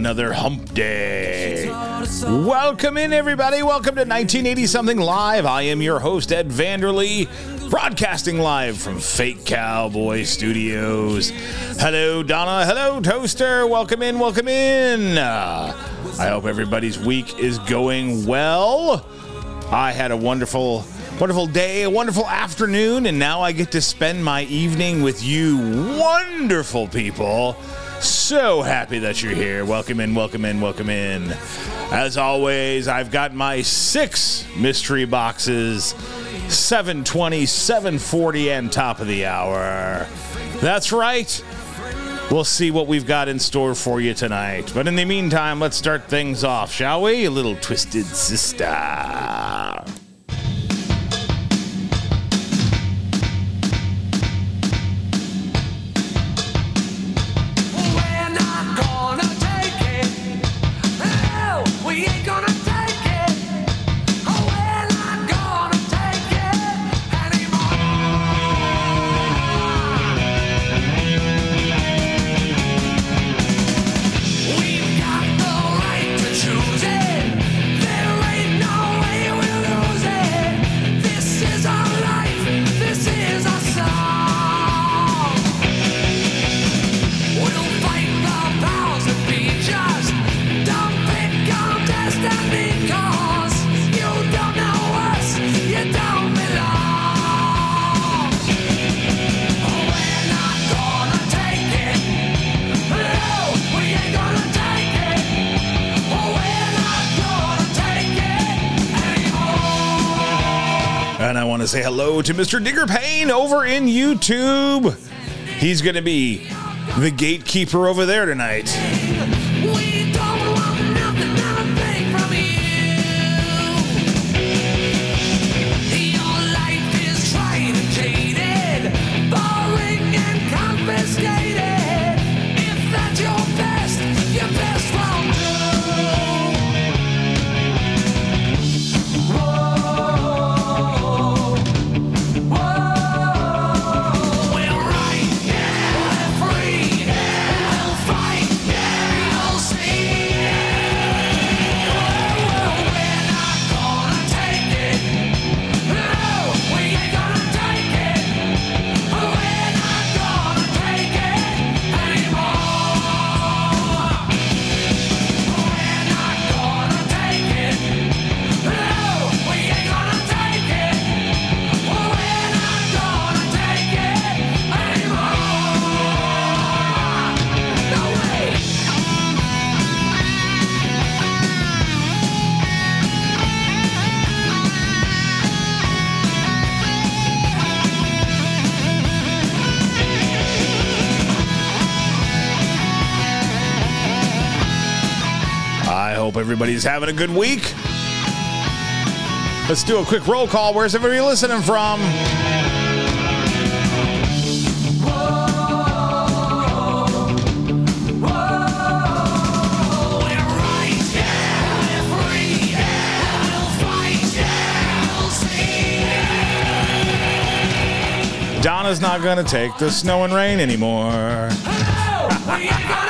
another hump day. Welcome in, everybody. Welcome to 1980 something live. I am your host, Ed Vanderlee, broadcasting live from Fake Cowboy Studios. Hello, Donna. Hello, Toaster. Welcome in. Welcome in. Uh, I hope everybody's week is going well. I had a wonderful wonderful day, a wonderful afternoon, and now I get to spend my evening with you wonderful people so happy that you're here. Welcome in, welcome in, welcome in. As always, I've got my six mystery boxes 720, 740, and top of the hour. That's right. We'll see what we've got in store for you tonight. But in the meantime, let's start things off, shall we? A little twisted sister. say hello to Mr. Digger Payne over in YouTube. He's going to be the gatekeeper over there tonight. having a good week. Let's do a quick roll call. Where's everybody listening from? Donna's not going to take the snow and rain anymore. Oh,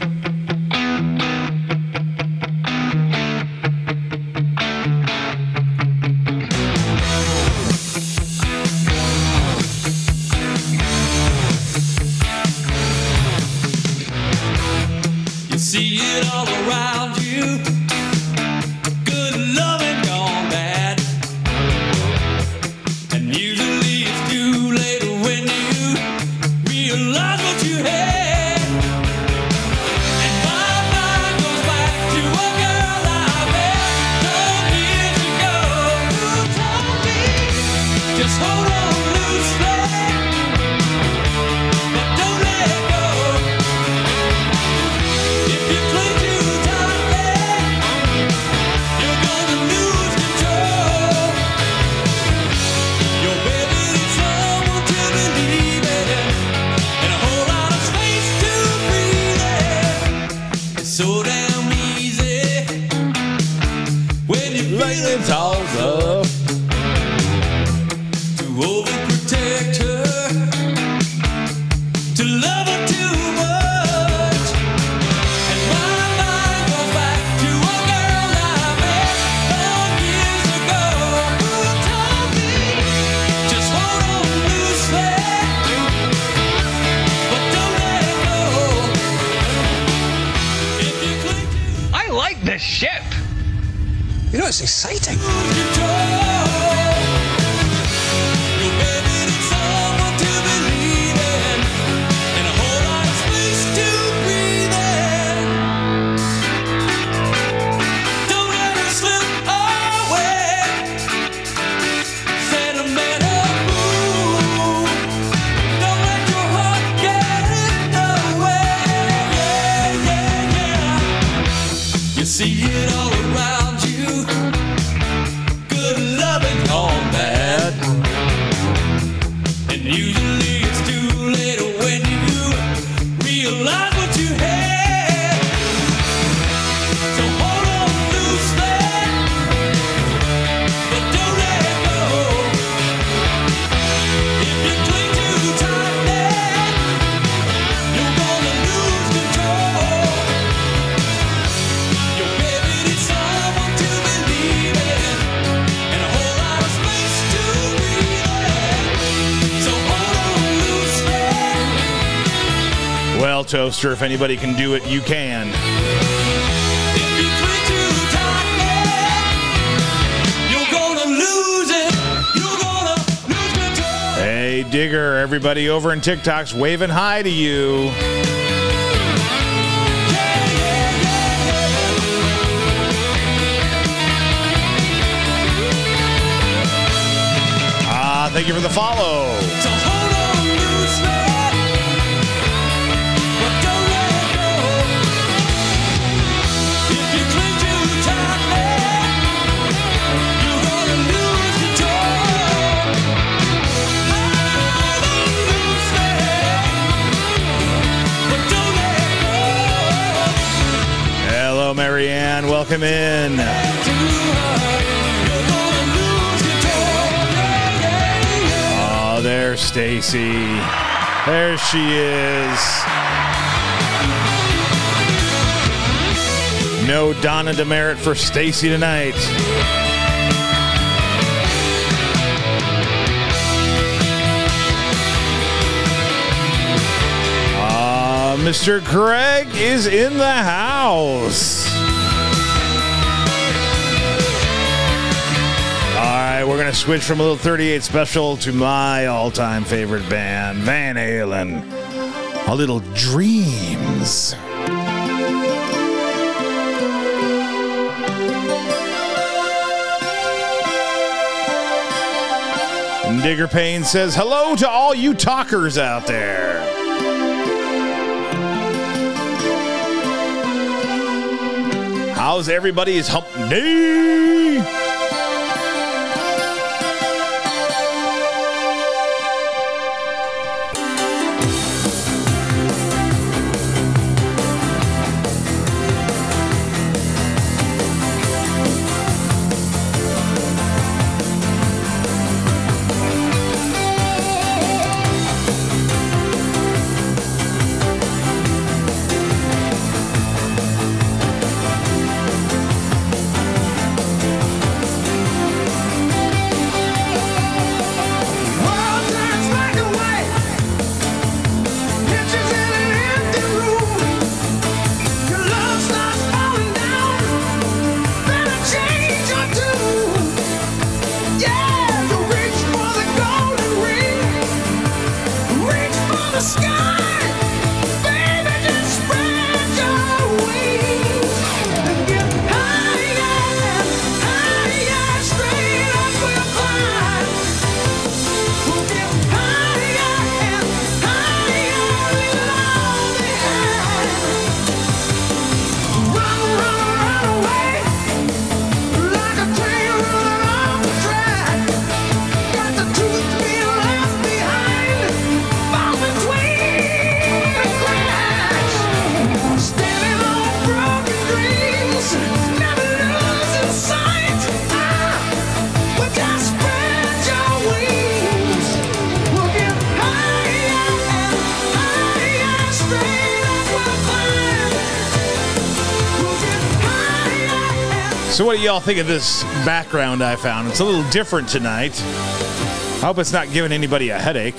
well, Toaster. If anybody can do it, you can. Hey, Digger, everybody over in TikTok's waving hi to you. Ah, thank you for the follow. him in. Oh, there's Stacy. There she is. No Donna Demerit for Stacy tonight. Mr. Craig is in the house. right, we're going to switch from a little 38 special to my all time favorite band, Van Halen. A little dreams. Digger Payne says hello to all you talkers out there. How's everybody's hump day? Y'all think of this background I found? It's a little different tonight. I hope it's not giving anybody a headache.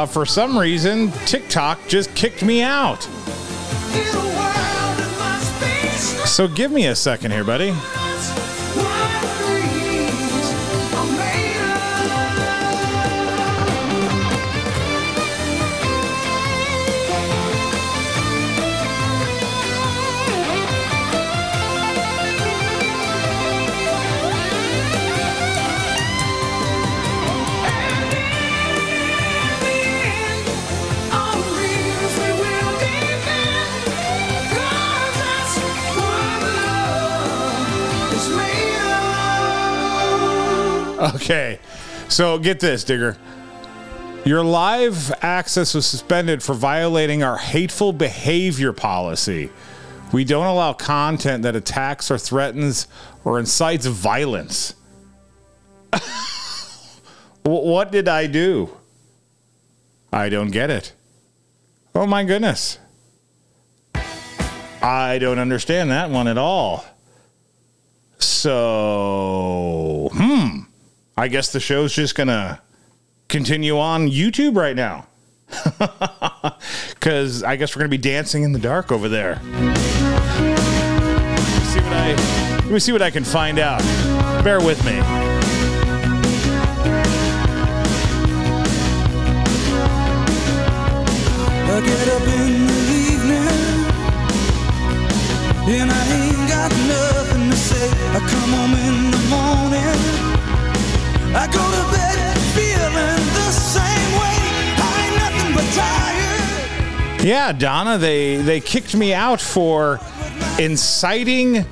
Uh, for some reason, TikTok just kicked me out. in a world that must be strong. So, give me a second here, buddy. Okay. So, get this, Digger. Your live access was suspended for violating our hateful behavior policy. We don't allow content that attacks or threatens or incites violence. What did I do? I don't get it. Oh my goodness. I don't understand that one at all. So. I guess the show's just gonna continue on YouTube right now. Cause I guess we're gonna be dancing in the dark over there. See what I let me see what I can find out. Bear with me. I get up in the evening and I ain't got nothing to say. I come home Yeah, Donna, they they kicked me out for inciting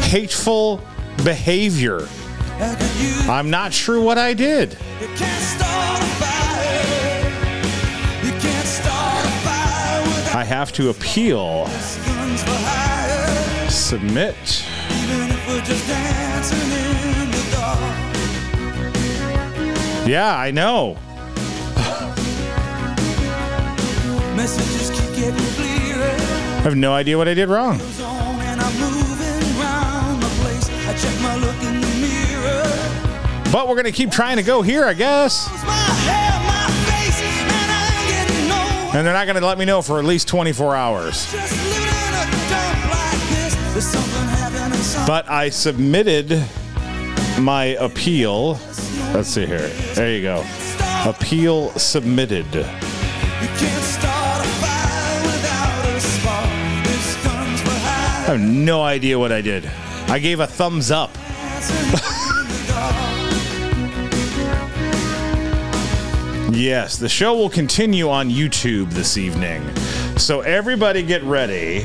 hateful behavior. How could you? I'm not sure what I did. You can't start a fire. You can't start a fire without I have to appeal. guns for hire. Submit. Yeah, I know. Messages keep getting clearer. I have no idea what I did wrong. Goes on and I'm moving round the place. I check my look in the mirror. But we're going to keep trying to go here, I guess. My hair, my face, and I ain't getting nowhere. And they're not going to let me know for at least 24 hours. Just living in a dump like this. There's something happening. Something But I submitted my appeal. Let's see here. There you go. Appeal submitted. You can't start a fire without a spark. This guns for hire. I have no idea what I did. I gave a thumbs up. Dancing in the dark. Yes, the show will continue on YouTube this evening. So everybody get ready.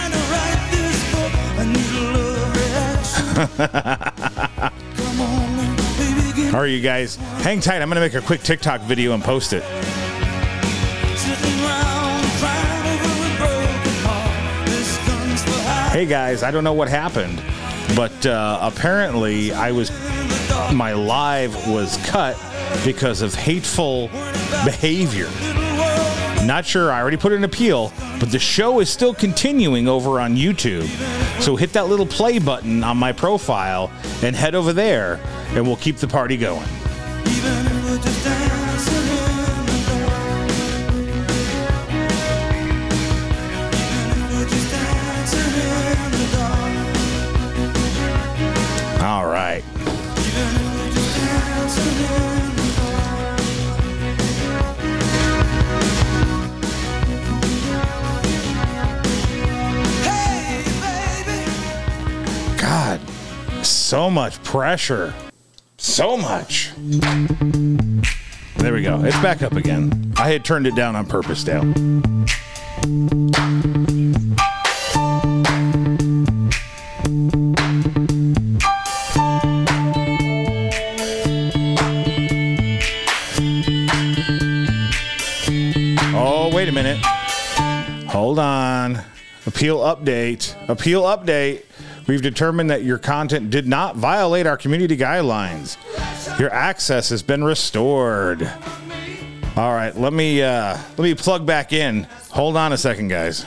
love reaction. Come on, now, baby, give All right, you guys, hang tight. I'm going to make a quick TikTok video and post it. Sitting around crying over a broken heart. This gun's for high Hey guys, I don't know what happened, but uh, apparently I was in the dark. my live was cut because of hateful behavior. Not sure. I already put an appeal, but the show is still continuing over on YouTube. So hit that little play button on my profile and head over there, and we'll keep the party going. So much pressure. So much. There we go. It's back up again. I had turned it down on purpose, Dale. Oh, wait a minute. Hold on. Appeal update. Appeal update. We've determined that your content did not violate our community guidelines. Your access has been restored. All right, let me uh, let me plug back in. Hold on a second, guys.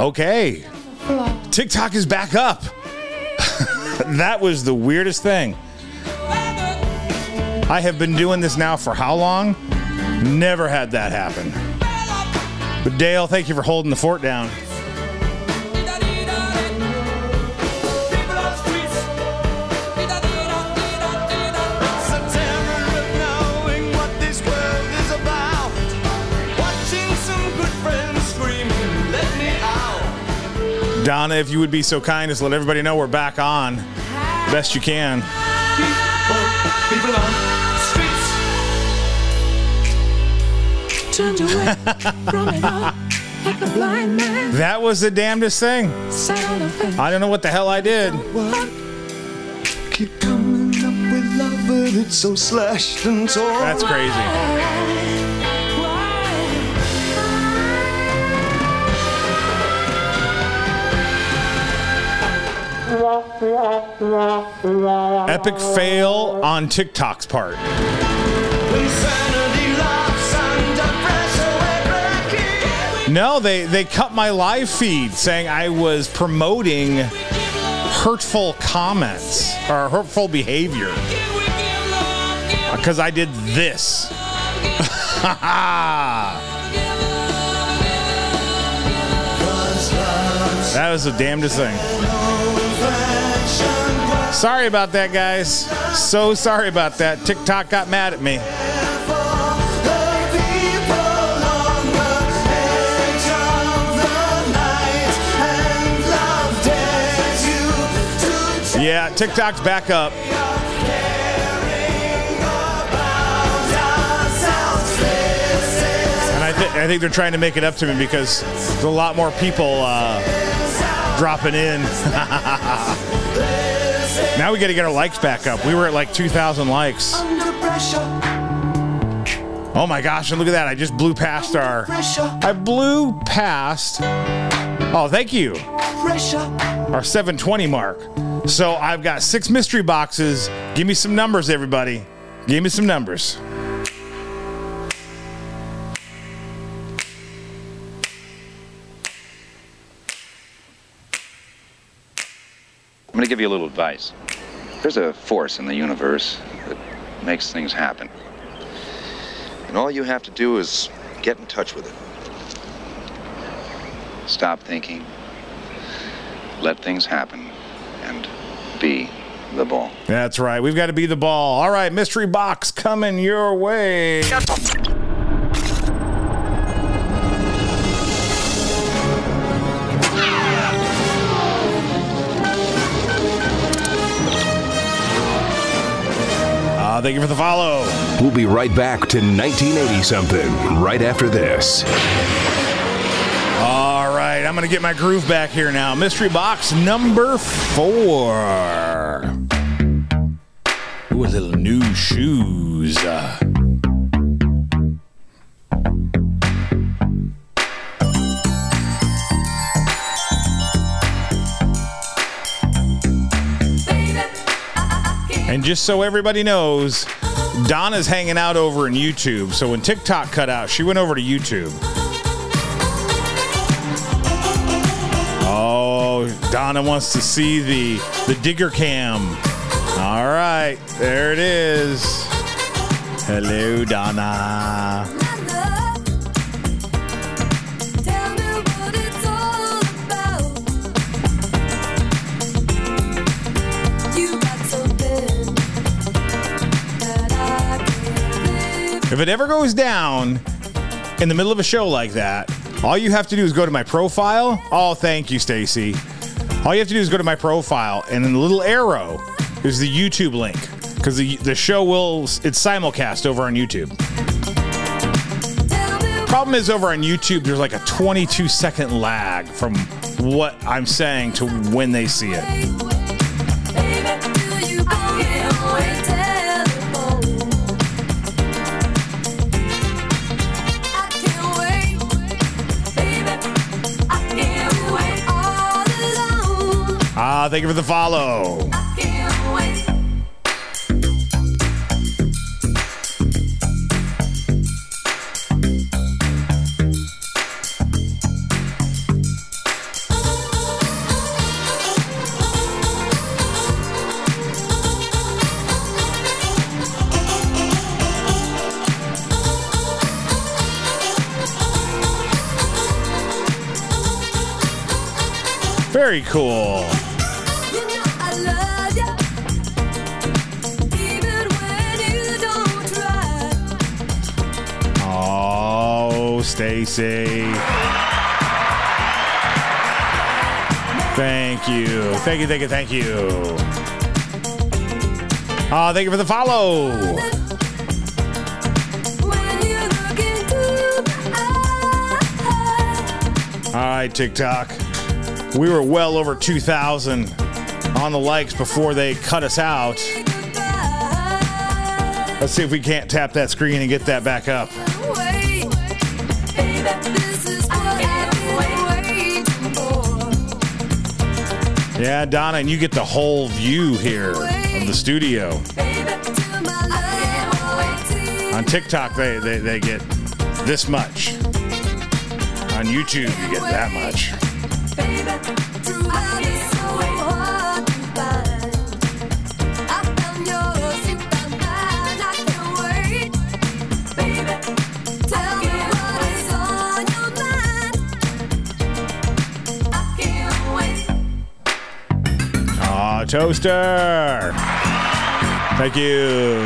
Okay. TikTok is back up. that was the weirdest thing. I have been doing this now for how long? Never had that happen. But Dale, thank you for holding the fort down. Donna, if you would be so kind as let everybody know we're back on. Best you can. Turned away from it all like a blind man. That was the damnedest thing. Sat on a fence. I don't know what the hell I did. Keep coming Epic fail on TikTok's part. No, they they cut my live feed saying I was promoting hurtful comments or hurtful behavior because I did this. that was the damnedest thing. Sorry about that, guys. So sorry about that. TikTok got mad at me. Yeah, TikTok's back up. And I, th- I think they're trying to make it up to me because there's a lot more people uh, dropping in. Now we got to get our likes back up. We were at like 2,000 likes. Under pressure, Oh my gosh, and look at that. I just blew past our. pressure, I blew past. Oh, thank you. pressure. Our 720 mark. So I've got six mystery boxes. Give me some numbers, everybody. Give me some numbers. I'm going to give you a little advice. There's a force in the universe that makes things happen. And all you have to do is get in touch with it. Stop thinking, let things happen, and be the ball. That's right. We've got to be the ball. All right, mystery box coming your way. Thank you for the follow. We'll be right back to 1980 something right after this. All right, I'm going to get my groove back here now. Mystery box number four. Ooh, a little new shoes. Uh, and just so everybody knows, Donna's hanging out over in YouTube. So when TikTok cut out, she went over to YouTube. Oh, Donna wants to see the the digger cam. All right, there it is. Hello, Donna. If it ever goes down in the middle of a show like that, all you have to do is go to my profile. Oh, thank you, Stacy. All you have to do is go to my profile, and then the little arrow is the YouTube link because the the show will it's simulcast over on YouTube. Problem is, over on YouTube, there's like a 22 second lag from what I'm saying to when they see it. Thank you for the follow. Very cool. Stacy. Thank you. Thank you, thank you, thank you. Ah, thank you for the follow. All right, TikTok. We were well over 2,000 on the likes before they cut us out. Let's see if we can't tap that screen and get that back up. Yeah, Donna, and you get the whole view here of the studio. Baby, till my love On TikTok, they, they, they get this much. On YouTube, you get that much. Toaster. Thank you.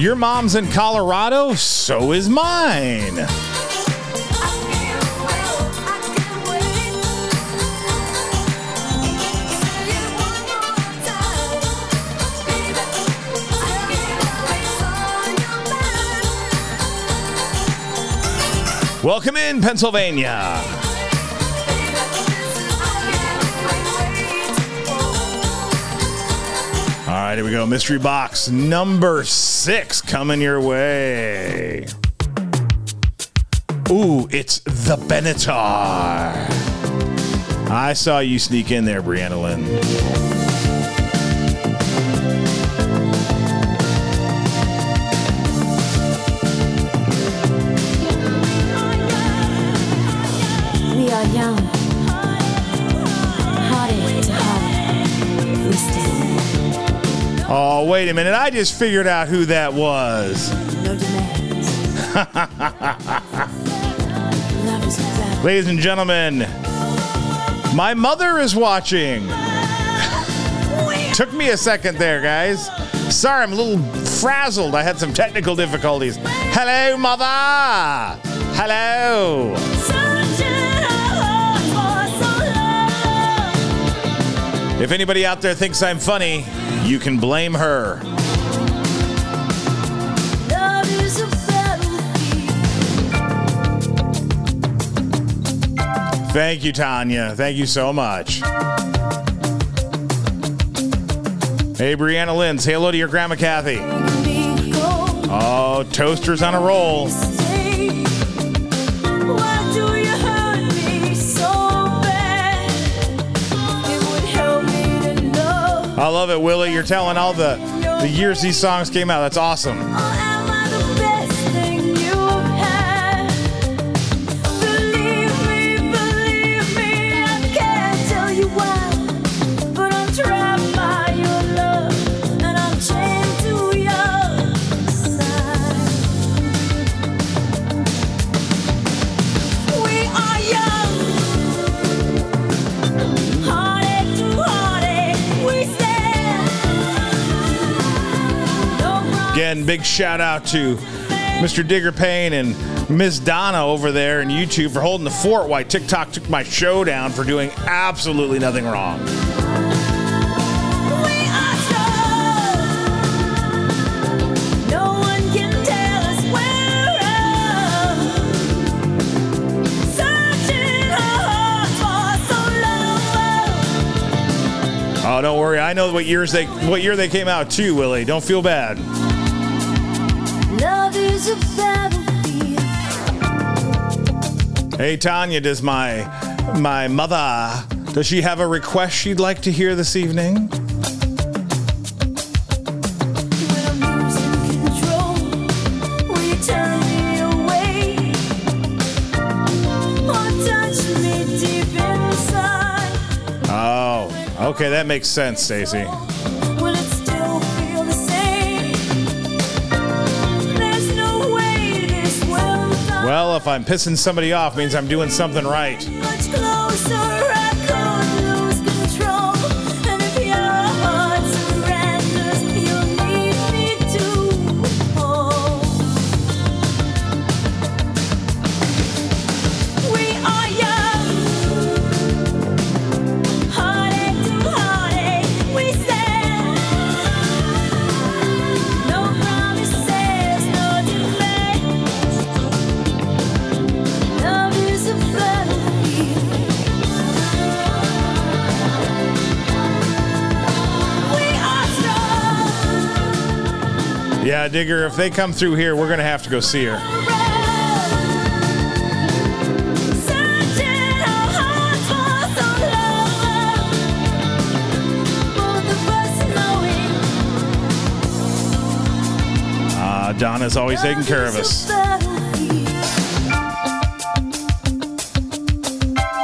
Your mom's in Colorado, so is mine. Welcome in, Pennsylvania. All right, here we go. Mystery box number six coming your way. Ooh, it's the Benatar. I saw you sneak in there, Brianna Lynn. Oh, wait a minute. I just figured out who that was. no demands. Love is a battle. Ladies and gentlemen, my mother is watching. Took me a second there, guys. Sorry, I'm a little frazzled. I had some technical difficulties. Hello, mother. Hello. If anybody out there thinks I'm funny, you can blame her. Love is a battlefield. Thank you, Tanya. Thank you so much. Hey, Brianna Lynn, say hello to your grandma Kathy. Oh, toaster's on a roll. I love it, Willie. You're telling all the the years these songs came out. That's awesome. Again, big shout out to Mr. Digger Payne and Miss Donna over there in YouTube for holding the fort while TikTok took my show down for doing absolutely nothing wrong. We are strong. No one can tell us we're wrong. Searching our hearts for so long. Oh, don't worry. I know what years they what year they came out too, Willie. Don't feel bad. Hey Tanya, does my my mother does she have a request she'd like to hear this evening? When I'm losing control, will you turn me away? Or touch me deep inside? Oh, okay, that makes sense, Stacy. Well, if I'm pissing somebody off, means I'm doing something right. Yeah, Digger, if they come through here, we're gonna have to go see her. Searching our hearts for so long. Both of us knowing Uh, Donna's always taking care of us.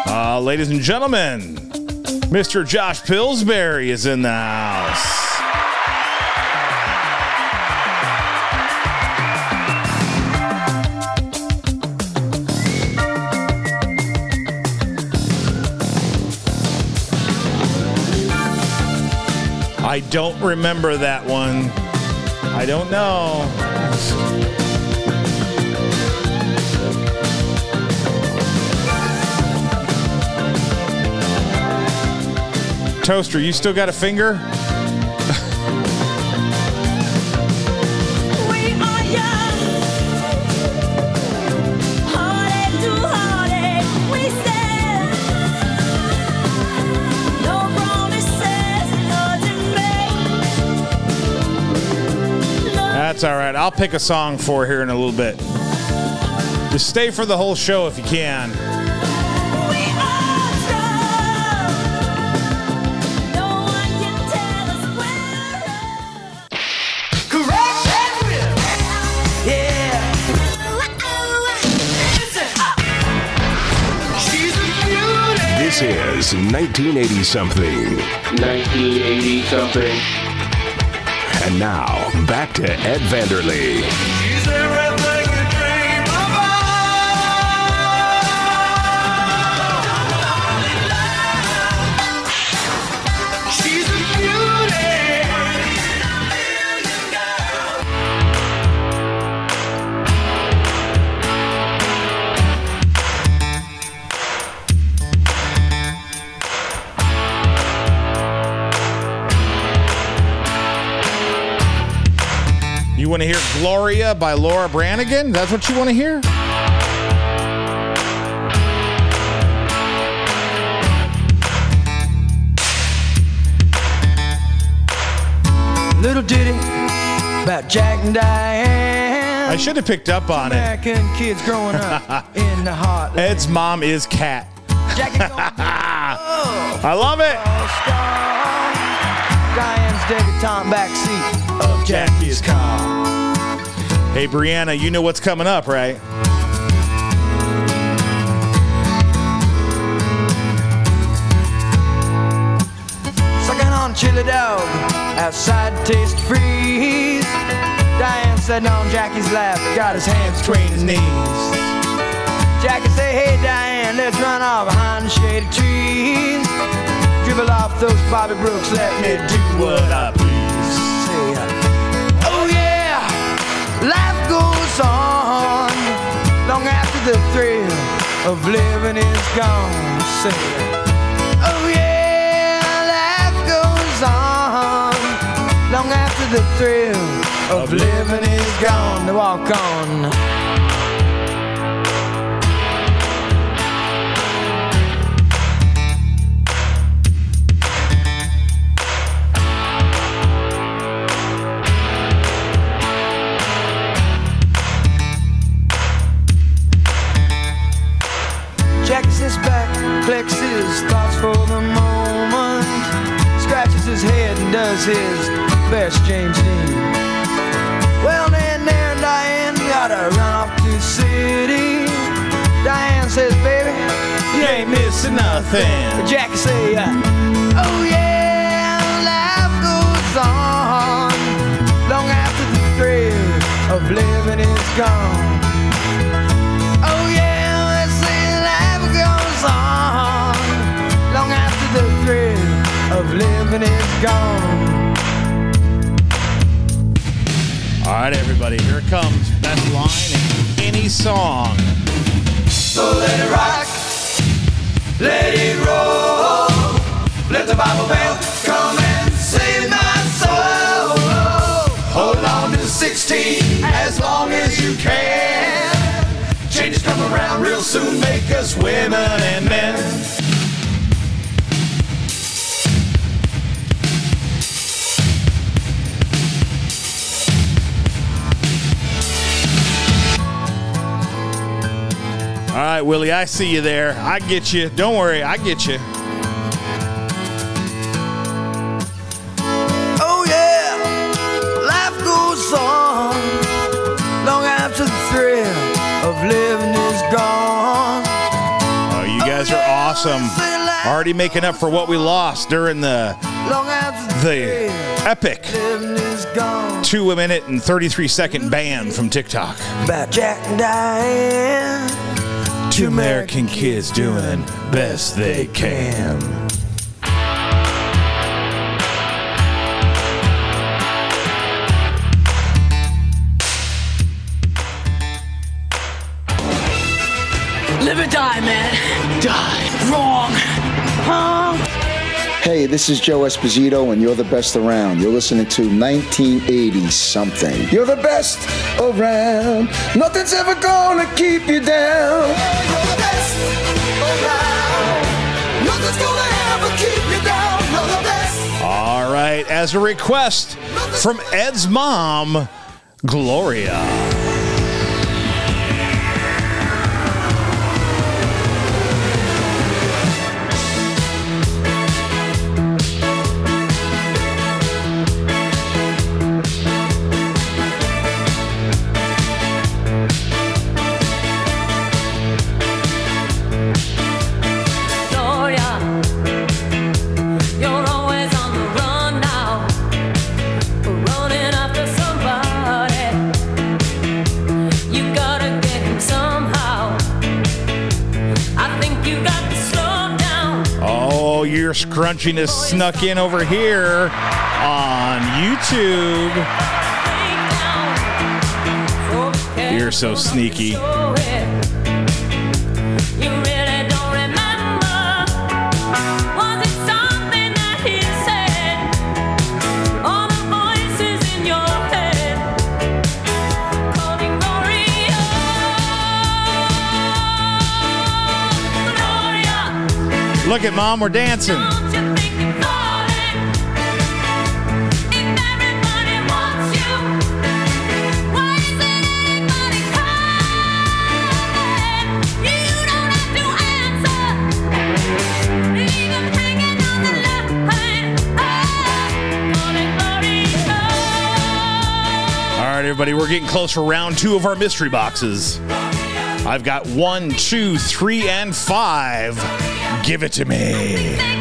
Uh, ladies and gentlemen, Mr. Josh Pillsbury is in the house. I don't remember that one. I don't know. Toaster, you still got a finger? That's all right. I'll pick a song for here in a little bit. Just stay for the whole show if you can. We are strong. No one can tell us where. Correction! Yeah. She's a beauty. This is 1980 something. 1980 something. And now, back to Ed Vanderlee. Want to hear Gloria by Laura Branigan? That's what you want to hear? Little ditty about Jack and Diane. I should have picked up on it. American kids growing up in the heart. Ed's mom is Cat. Jackie gonna be a I love it. Diane's debutante backseat of Jackie's car. Hey, Brianna, you know what's coming up, right? Sucking on chili dog outside Tastee Freez. Diane sitting on Jackie's lap, got his hands between his knees. Jackie say, Hey Diane, let's run off behind the shady trees. Dribble off those Bobbie Brooks, let me do what I please. Say, uh, Oh yeah, life long after the thrill of living is gone. Say, Oh yeah, life goes on long after the thrill of living is gone. To walk on. Best James Dean. Well, then there, Diane gotta run off to the city. Diane says, baby, you ain't missing nothing. Jackie say, uh, oh yeah, life goes on long after the thrill of living is gone. Oh yeah, they say life goes on long after the thrill of living is gone. Right, everybody, here it comes. Best line in any song. So let it rock, let it roll, let the Bible belt come and save my soul. Hold on to 16 as long as you can. Changes come around real soon, make us women and men. All right, Willie, I see you there. I get you. Don't worry, I get you. Oh yeah, life goes on long after the thrill of living is gone. Oh, you guys are awesome. Already making up for what we lost during the Long after the, epic is gone. two minute and 33 second ban from TikTok. About Jack and Diane. Two American kids doing best they can. Live or die, man. Die. Wrong. Huh? Hey, this is Joe Esposito, and you're the best around. You're listening to 1980 something. You're the best around. Nothing's ever gonna keep you down. You're the best around. Nothing's gonna ever keep you down. You're the best. All right, as a request from Ed's mom, Gloria. Gloria, your scrunchiness snuck in over here on YouTube. You're so sneaky. You really don't remember. Was it something that he said? All the voices in your head calling Gloria, Gloria. Look at mom, we're dancing. Everybody, we're getting close for round two of our mystery boxes. I've got one, two, three, and five. Give it to me.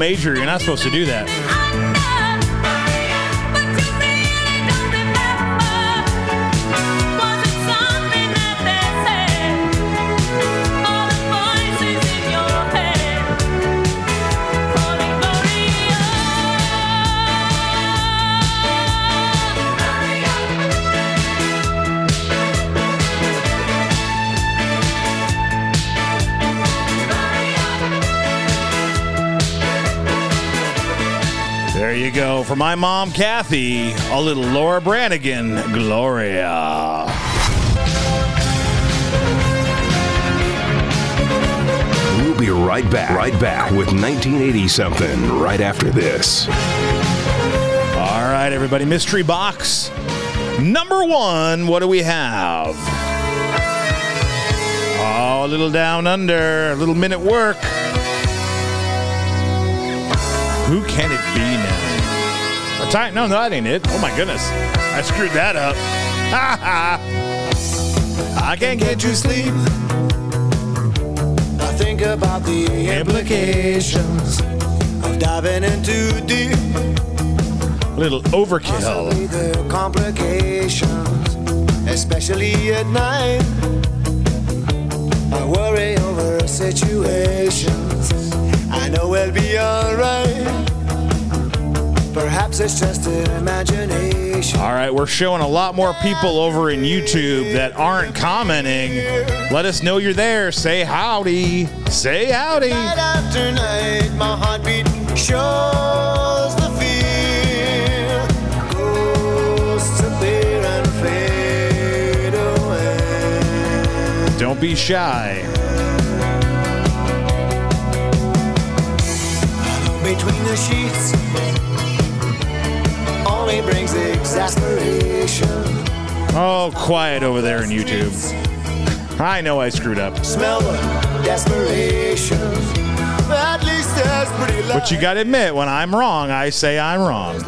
Major, you're not supposed to do that. There you go. For my mom, Kathy, a little Laura Branigan, Gloria. We'll be right back. Right back with 1980 something right after this. All right, everybody. Mystery box number one. What do we have? Oh, a little down under, a little Men at Work. Who can it be now? Time? No, no, that ain't it. Oh my goodness, I screwed that up. I can't get you sleep. I think about the implications of diving into deep. A Little overkill. The complications, especially at night. I worry over situations. I know we'll be alright. Perhaps it's just an imagination. All right, we're showing a lot more people over in YouTube that aren't commenting. Let us know you're there. Say howdy. Say howdy. Night after night, my heartbeat shows the fear. And fade away. Don't be shy. Between the sheets only brings exasperation. Oh, quiet over there in YouTube. I know I screwed up. Smell the desperation. At least there's pretty love. But you gotta admit, when I'm wrong, I say I'm wrong.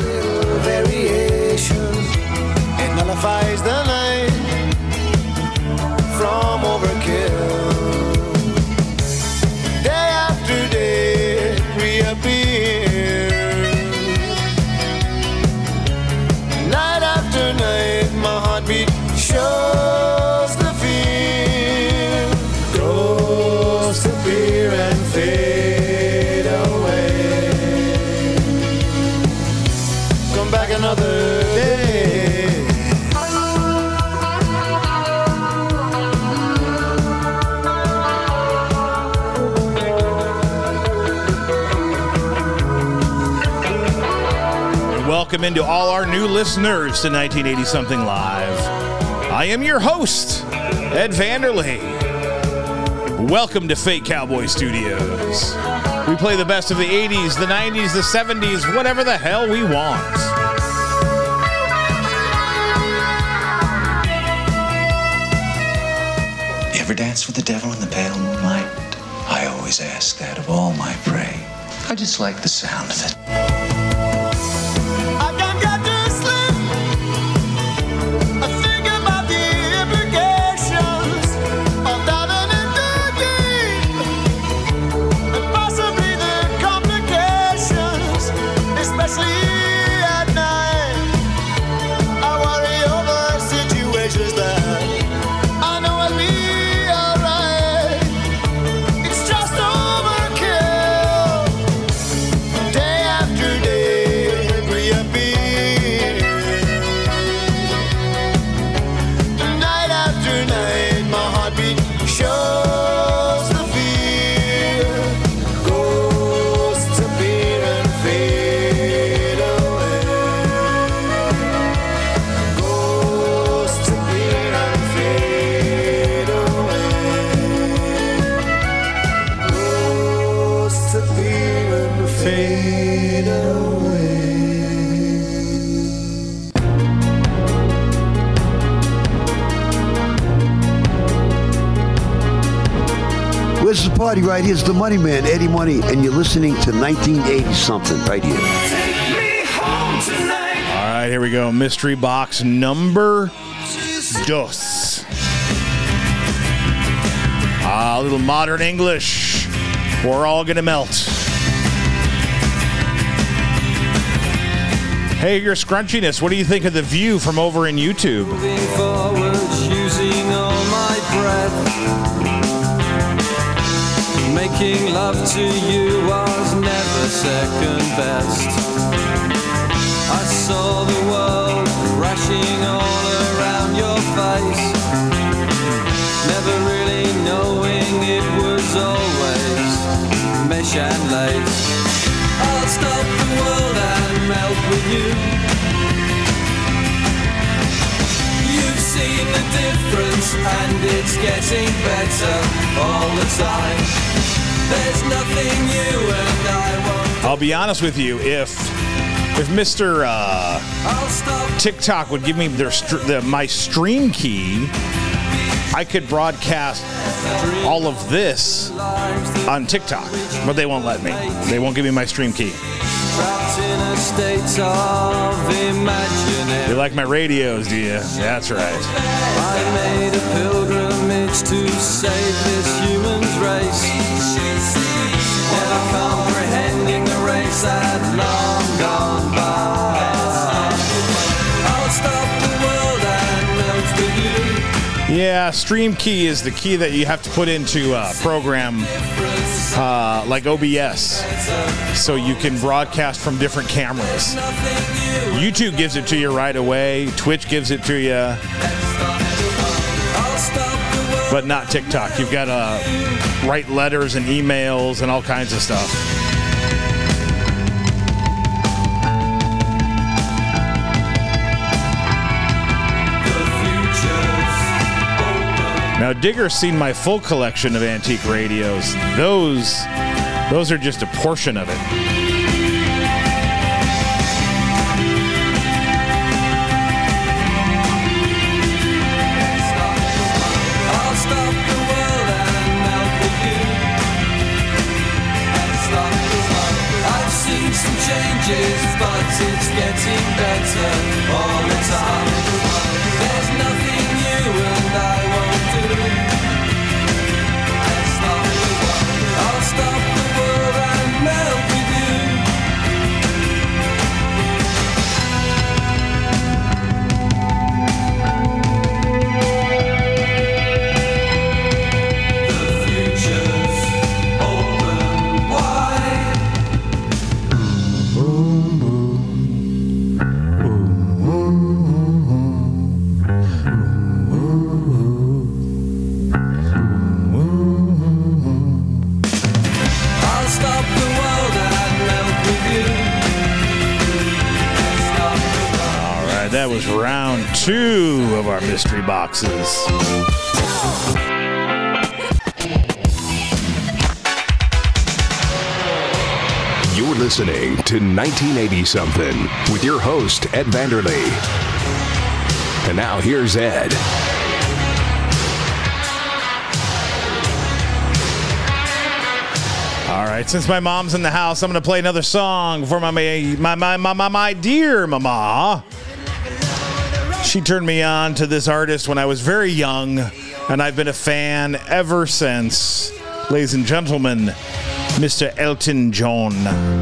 Into all our new listeners to 1980 Something Live. I am your host, Ed Vanderley. Welcome to Fake Cowboy Studios. We play the best of the 80s, the 90s, the 70s, whatever the hell we want. Ever dance with the devil in the pale moonlight? I always ask that of all my prey. I just like the sound of it. Right here's the money man, Eddie Money, and you're listening to 1980 something right here. All right, here we go. Mystery box number dos. Ah, a little modern English. We're all gonna melt. Hey, your scrunchiness. What do you think of the view from over in YouTube? Making love to you was never second best. I saw the world crashing all around your face. Never really knowing it was always mesh and lace. I'll stop the world and melt with you. Seen the difference and it's getting better all the time. There's nothing you and I won't I'll be honest with you. If if Mr. Uh, TikTok would give me their str- the, my stream key, I could broadcast all of this on TikTok, but they won't let me. They won't give me my stream key. Trapped in a state of imaginary. You like my radios, do you? That's right. I made a pilgrimage to save this human's race. Never comprehending the race long gone by. I'll stop the world and melt with you. Yeah, stream key is the key that you have to put into a program uh, like OBS so you can broadcast from different cameras. YouTube gives it to you right away, Twitch gives it to you, but not TikTok. You've got to write letters and emails and all kinds of stuff. Now Digger's seen my full collection of antique radios. Those those are just a portion of it. but it's getting better. that was round two of our mystery boxes. You're listening to 1980 something with your host, Ed Vanderley. And now here's Ed. All right, since my mom's in the house, I'm going to play another song for my my my my my, my dear mama she turned me on to this artist when I was very young, and I've been a fan ever since. Ladies and gentlemen, Mr. Elton John.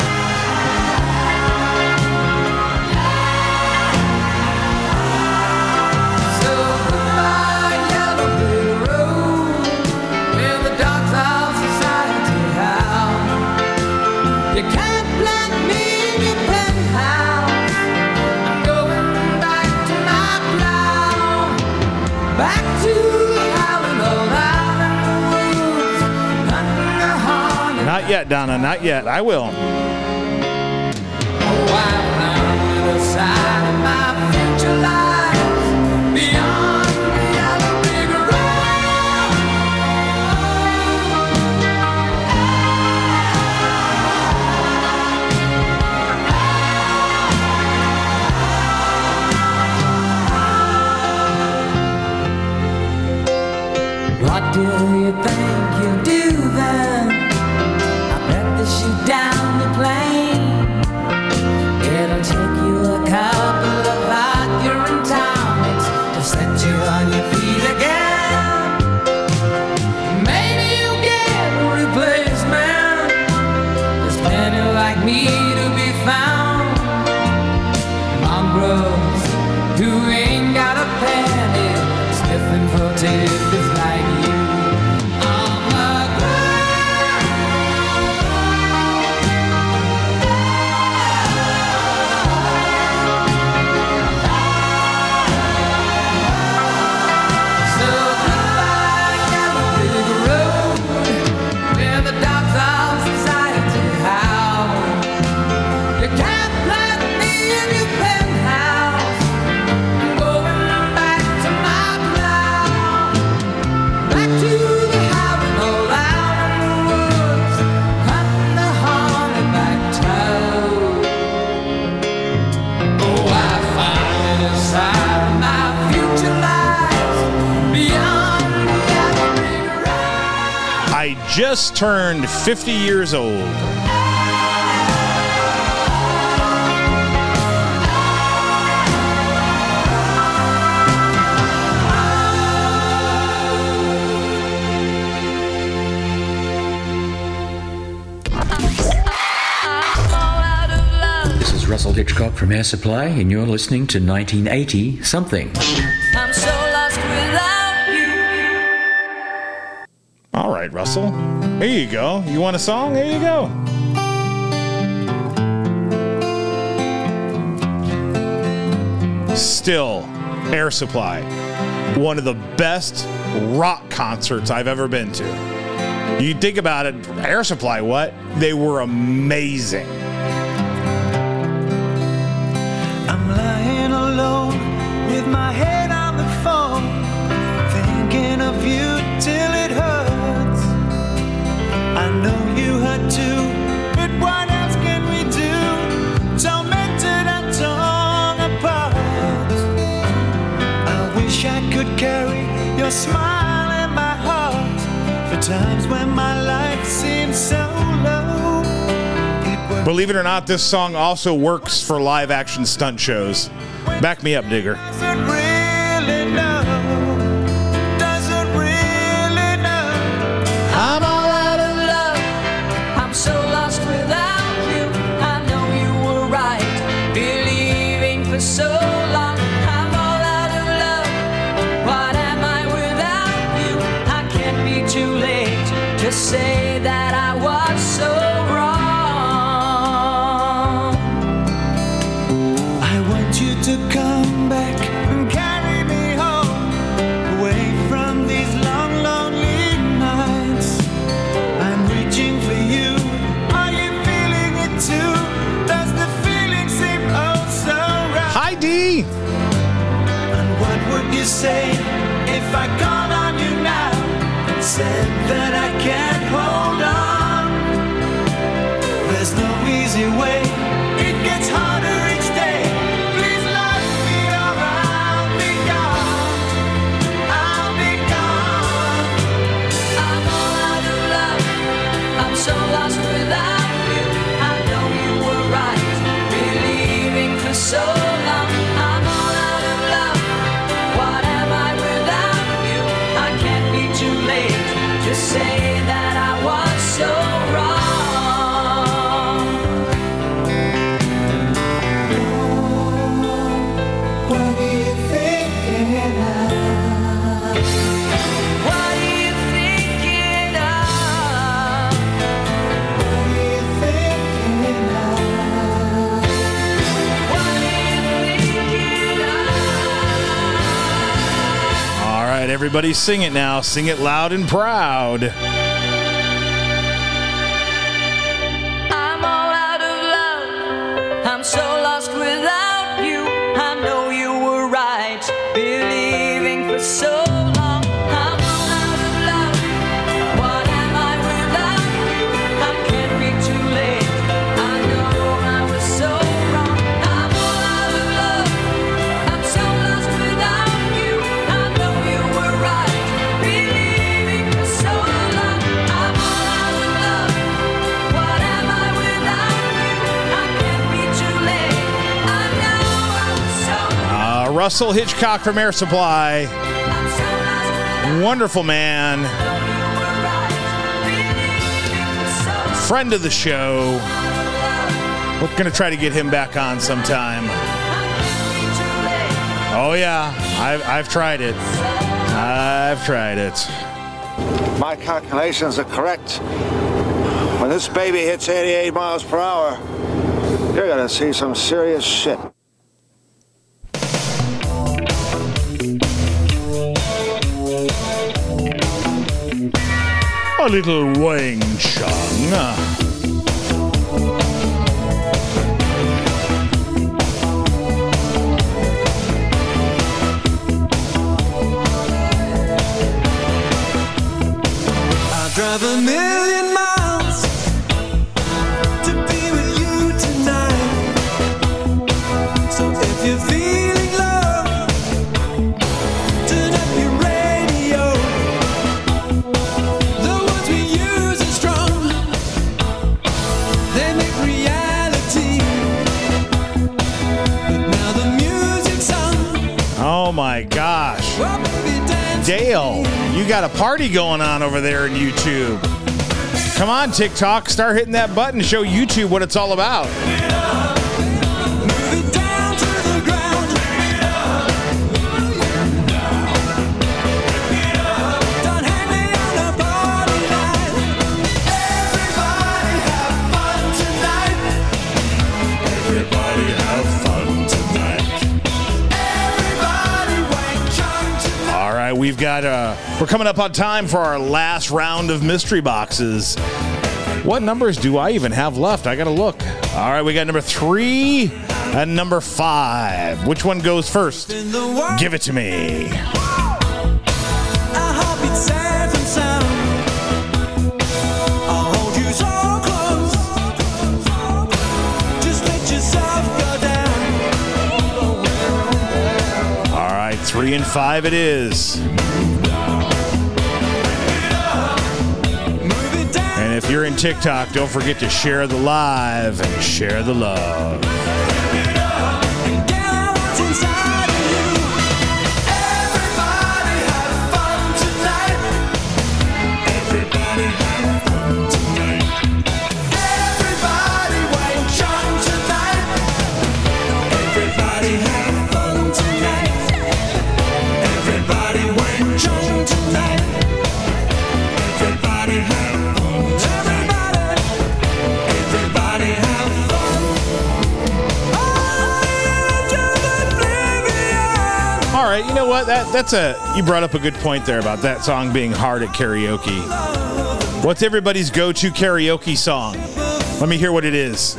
yet, Donna. Not yet. I will. just turned 50 years old. This is Russell Hitchcock from Air Supply, and you're listening to 1980 something. All right, Russell. Here you go. You want a song? Here you go. Still, Air Supply, one of the best rock concerts I've ever been to. You think about it, Air Supply, what? They were amazing. I'm lying alone with my head. smile in my heart for times when my life seems so low. Believe it or not, this song also works for live action stunt shows. Back me up, Digger. you say if I come? everybody sing it now. Sing it loud and proud. Russell Hitchcock from Air Supply. Wonderful man. Friend of the show. We're going to try to get him back on sometime. Oh, yeah. I've, I've tried it. I've tried it. My calculations are correct. When this baby hits 88 miles per hour, you're going to see some serious shit. a little Wang Chung. drive a million miles Dale, you got a party going on over there in YouTube. Come on, TikTok, start hitting that button, show YouTube what it's all about. We've got uh, we're coming up on time for our last round of mystery boxes. What numbers do I even have left? I gotta look. All right, we got number three and number five. Which one goes first? Give it to me. Three and five it is. And if you're in TikTok, don't forget to share the live and share the love. That's a you brought up a good point there about that song being hard at karaoke. What's everybody's go-to karaoke song? Let me hear what it is.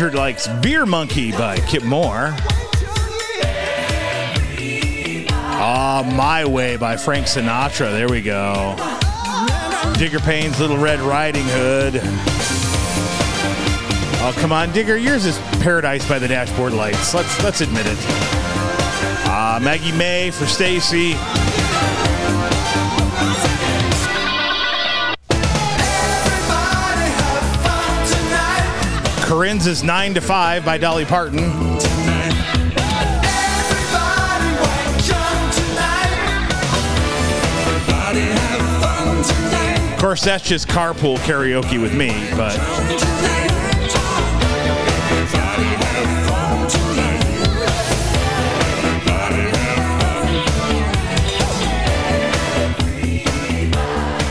Major likes Beer Money by Kip Moore. Ah, My Way by Frank Sinatra. There we go. Digger Payne's Little Red Riding Hood. Oh, come on, Digger. Yours is Paradise by the Dashboard Lights. Let's let's admit it. Ah, Maggie May for Stacy. Corinne's is 9 to 5 by Dolly Parton. Of course, that's just carpool karaoke with me, but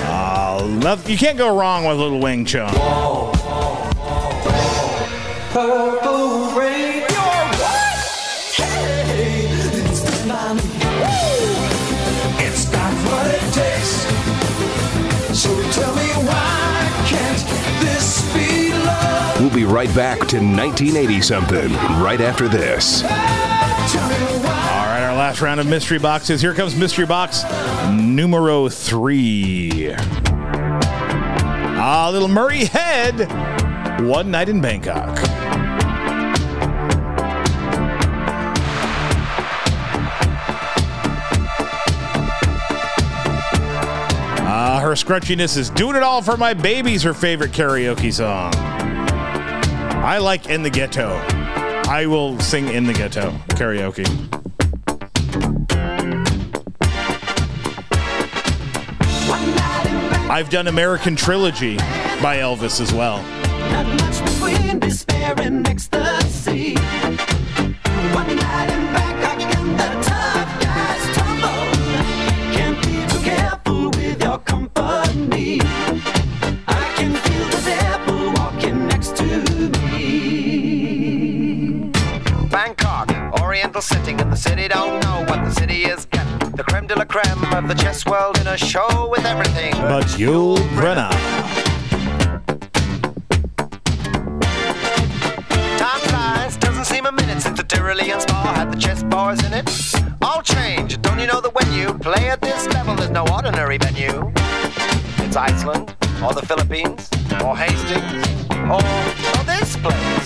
uh, noth- you can't go wrong with Little Wing Chun. Purple We'll be right back to 1980 something right after this. All right, our last round of mystery boxes. Here comes mystery box numero three. Ah, little Murray Head. One night in Bangkok. Her scrunchiness is doing it all for my baby's her favorite karaoke song. I like In the Ghetto. I will sing In the Ghetto karaoke. I've done American Trilogy by Elvis as well. Creme de la creme of the chess world in a show with everything. But Yul Brynner. Time flies, doesn't seem a minute since the Tyrolean Spa had the chess bars in it. All change, don't you know that when you play at this level, there's no ordinary venue? It's Iceland, or the Philippines, or Hastings, or, or this place.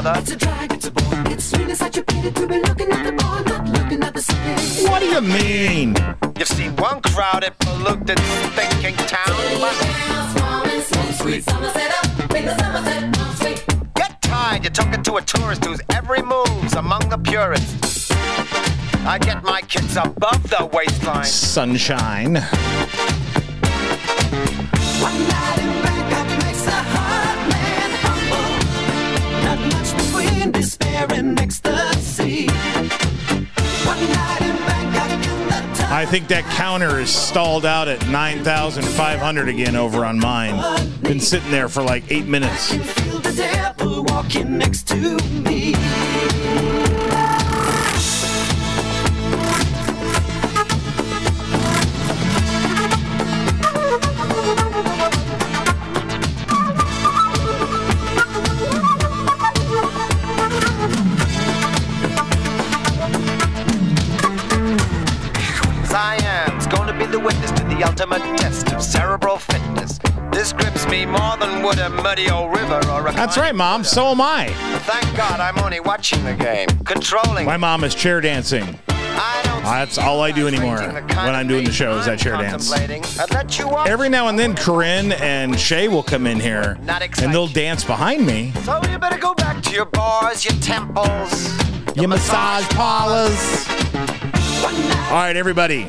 Pieces, brother. It's a drag, it's a bore. It's really such a pity to be looking at the bar, not looking at the city. What do you mean? You've seen one crowded, polluted, thinking town. Sweet. Get tired, you're talking to a tourist whose every move's among the purists. I get my kids above the waistline. Sunshine. I think that counter is stalled out at 9,500 again over on mine. Been sitting there for like eight minutes. The ultimate test of cerebral fitness. This grips me more than would a muddy old river or a. That's right, Mom. So am I. Thank God I'm only watching the game, controlling. My mom is chair dancing. That's all I do anymore when I'm doing the show is I chair dance. contemplating. I'd let you watch. Every now and then, Corinne and Shay will come in here and they'll dance behind me. So you better go back to your bars, your temples. Your massage parlors. All right, everybody.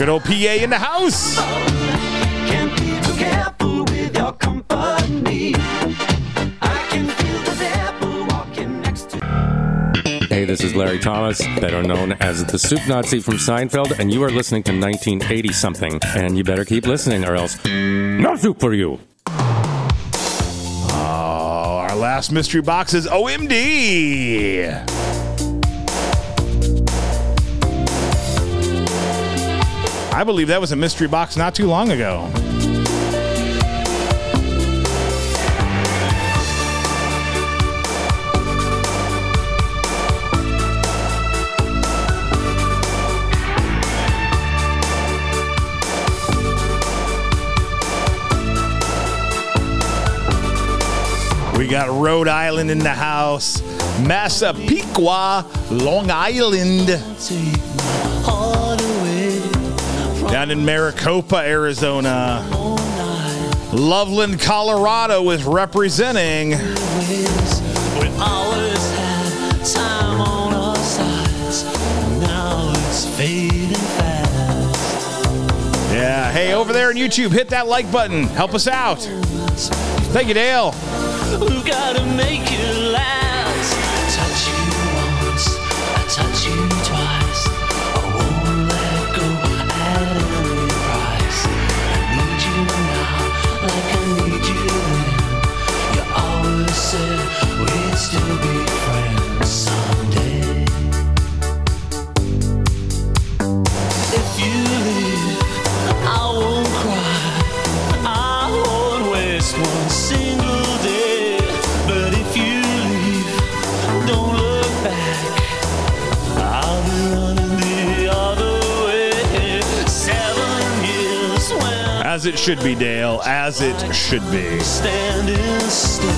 Good old PA in the house. can't be too careful with your company. I can feel the devil walking next to Hey, this is Larry Thomas, better known as the Soup Nazi from Seinfeld, and you are listening to 1980 something. And you better keep listening, or else no soup for you. Oh, our last mystery box is OMD. I believe that was a mystery box not too long ago. We got Rhode Island in the house, Massapequa, Long Island. Down in Maricopa, Arizona. Loveland, Colorado is representing. We always had time on our sides. Now it's fading fast. Yeah, hey, over there on YouTube, hit that like button. Help us out. Thank you, Dale. As it should be, Dale. As it should be. standing still.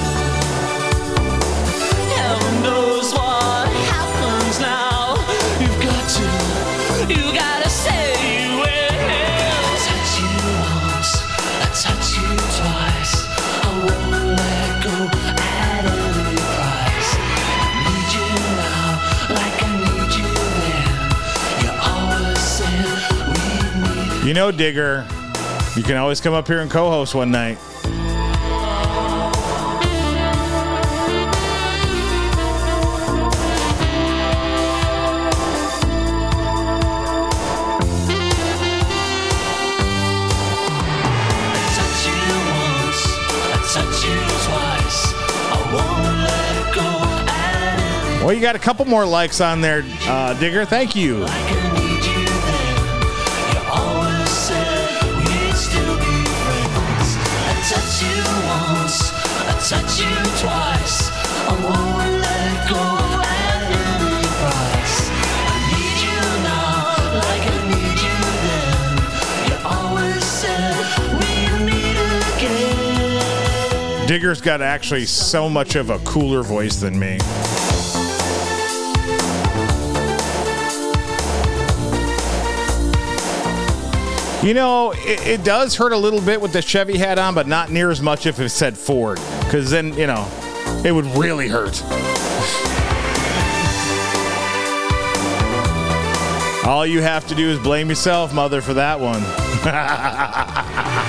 Heaven knows what happens now. You've got to, you gotta say you will. Touch you once, I touch you twice. I won't let go at any price. I need you now, like I need you then. You always said we need. You know, Digger, you can always come up here and co host one night. Well, you got a couple more likes on there, uh, Digger. Thank you. Digger's got actually so much of a cooler voice than me. You know, it, it does hurt a little bit with the Chevy hat on, but not near as much if it said Ford. Because then, you know, it would really hurt. All you have to do is blame yourself, mother, for that one.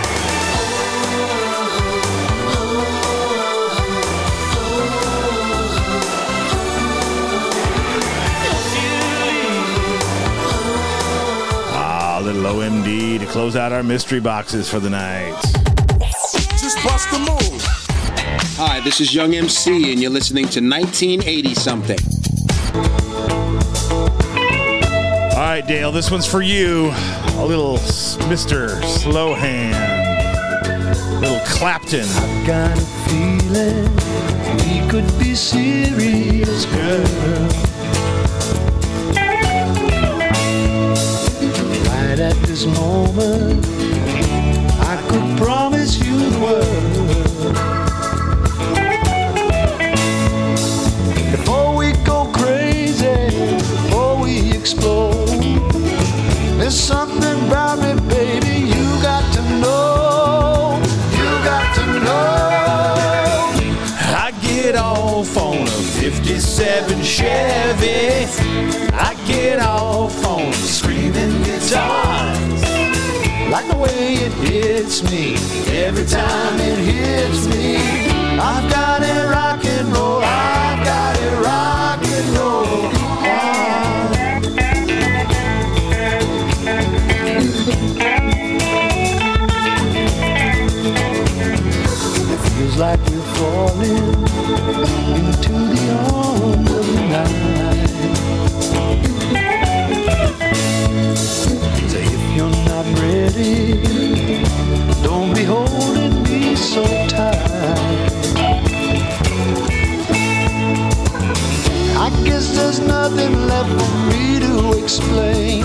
Little OMD to close out our mystery boxes for the night. Just bust the move. Hi, this is Young MC, and you're listening to 1980 something. All right, Dale, this one's for you. A little s- Mr. Slowhand. Little Clapton. Got a feeling we could be serious, girl. This moment, I could promise you the world. Before we go crazy, before we explode, there's something about me, baby, you got to know. You got to know. I get off on a 57 Chevy. Hits me every time it hits me. I've got it rock and roll. I've got it rock and roll. It feels like we're falling into the arms of the night. So if you're not ready, there's nothing left for me to explain.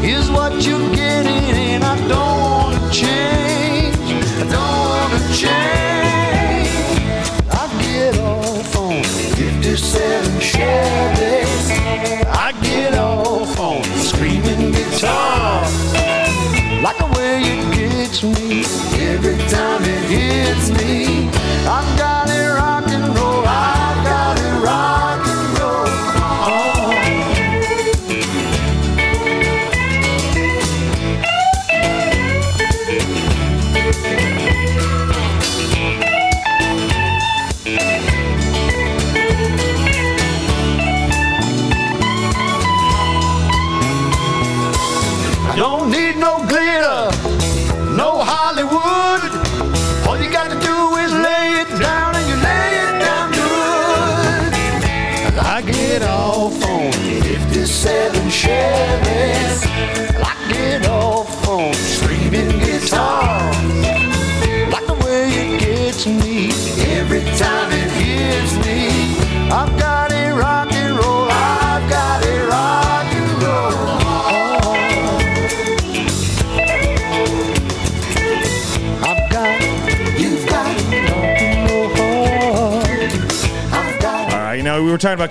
Here's what you're getting, and I don't wanna change. I don't wanna change. I get off on 57 Chevys. I get off on screaming guitars. Like the way it gets me every time it hits me. I've got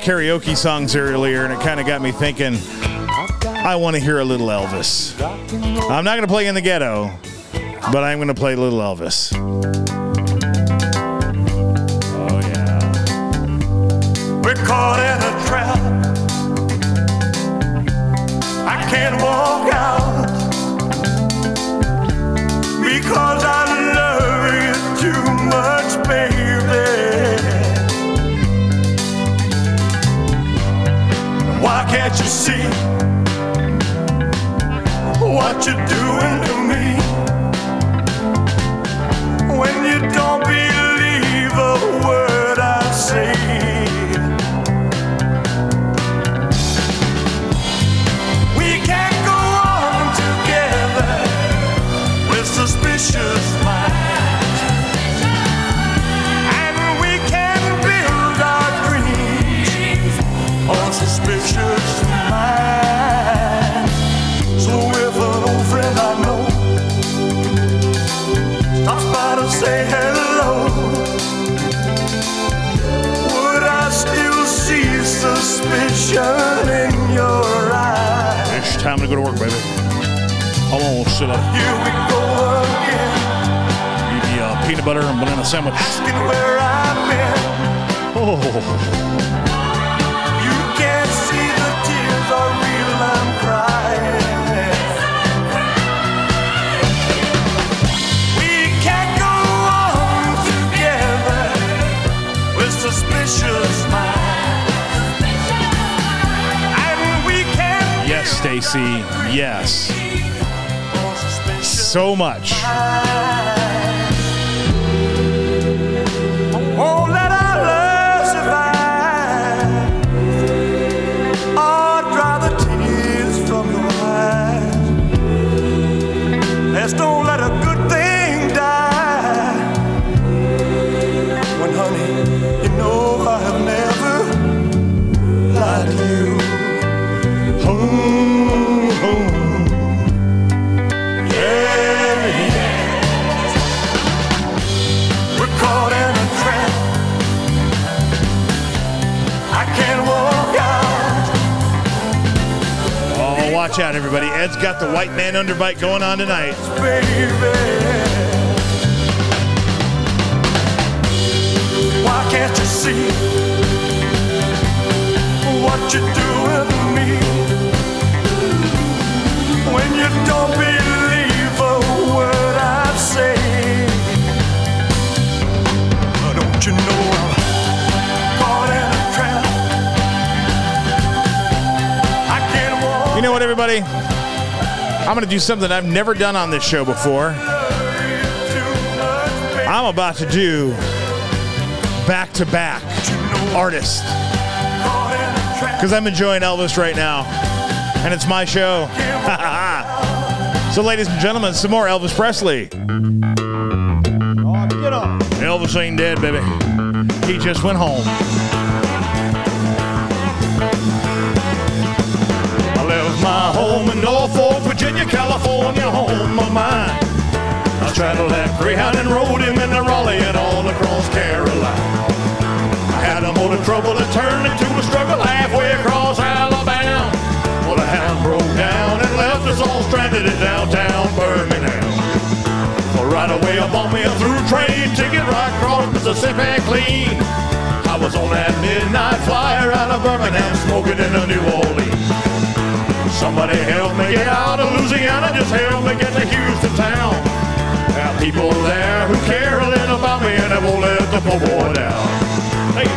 karaoke songs earlier, and it kind of got me thinking. I want to hear a little Elvis. I'm not going to play in the ghetto, but I'm going to play little Elvis. See with suspicious minds. And we can't yes, Stacy. Yes. So much. Got the white man underbite going on tonight. Why can't you see what you're doing to me? When you don't believe a word I say, don't you know I'm caught in a trap? I can't walk. You know what, everybody? I'm going to do something I've never done on this show before. I'm about to do back to back artists because I'm enjoying Elvis right now, and it's my show. so, ladies and gentlemen, some more Elvis Presley. Oh, Elvis ain't dead, baby. He just went home. My home in Norfolk, Virginia, California, home of mine. I straddled that Greyhound and rode him into Raleigh and all across Carolina. I had a motor trouble that turned into a struggle halfway across Alabama. Well, the hound broke down and left us all stranded in downtown Birmingham. Well, right away I bought me a through train ticket right across Mississippi clean. I was on that midnight flyer out of Birmingham smoking in a New Orleans. Somebody help me get out of Louisiana, just help me get to Houston town. Are people there who care a little about me and they won't let the poor boy down. Hey.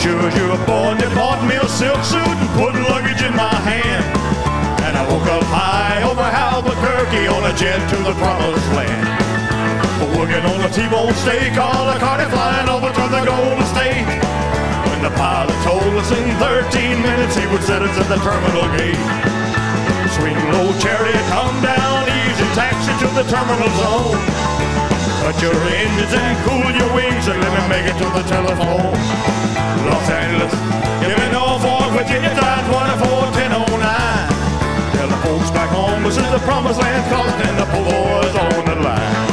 Sure as you're born, they bought me a silk suit and put luggage in my hand from high over Albuquerque on a jet to the promised land. Working on a T-bone steak, all the cardi flying over to the Golden State. When the pilot told us in 13 minutes he would set us at the terminal gate. Swing low, chariot, come down easy, taxi to the terminal zone. Cut your engines and cool your wings and let me make it to the telephone. Los Angeles, give me no Virginia, 924 home this is the promised land calling and the boys on the line.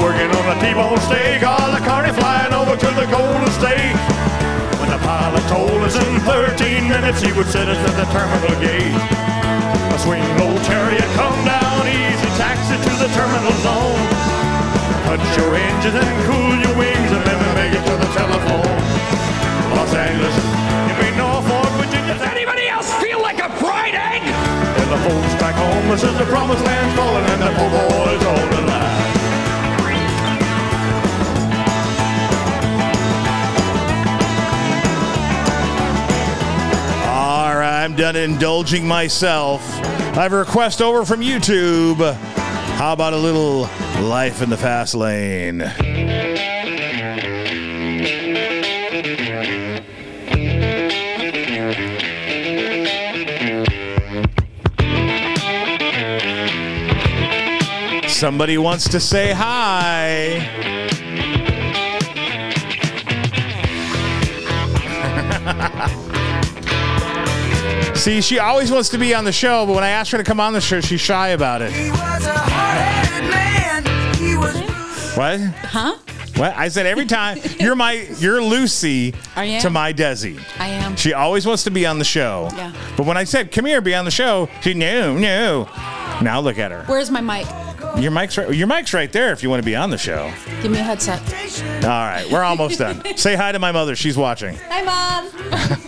Working on a T-bone steak, all the carny flying over to the Golden State. When the pilot told us in 13 minutes he would set us at the terminal gate. A swing low chariot, come down taxi to the terminal zone. Cut your engines and cool your wings and let me make it to the telephone. Los Angeles, you may know Fort Virginia. Does anybody else feel like a fried egg? When the folks back home, this is the promised land calling and the poor boys all alive. All right, I'm done indulging myself. I have a request over from YouTube. How about a little life in the fast lane? Somebody wants to say hi. See, she always wants to be on the show, but when I ask her to come on the show, she's shy about it. What? Huh? What? I said every time you're my you're Lucy to my Desi. I am. She always wants to be on the show. Yeah. But when I said come here, be on the show, she knew, knew. Now look at her. Where's my mic? Your mic's right. Your mic's right there. If you want to be on the show. Give me a headset. All right, we're almost done. Say hi to my mother. She's watching. Hi, mom.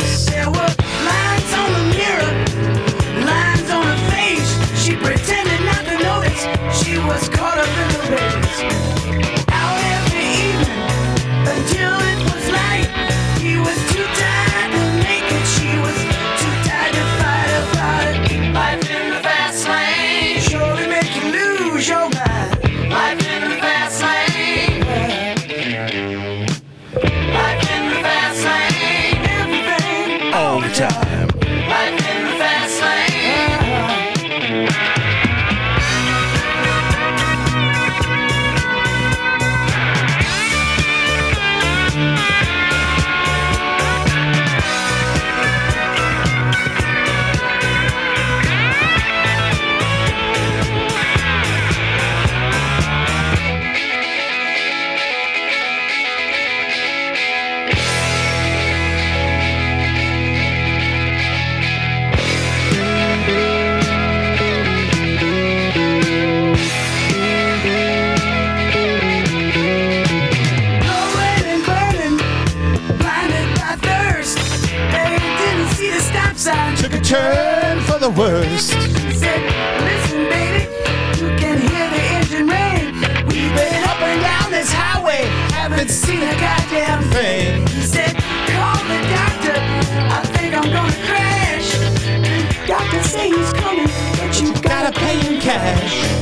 cash.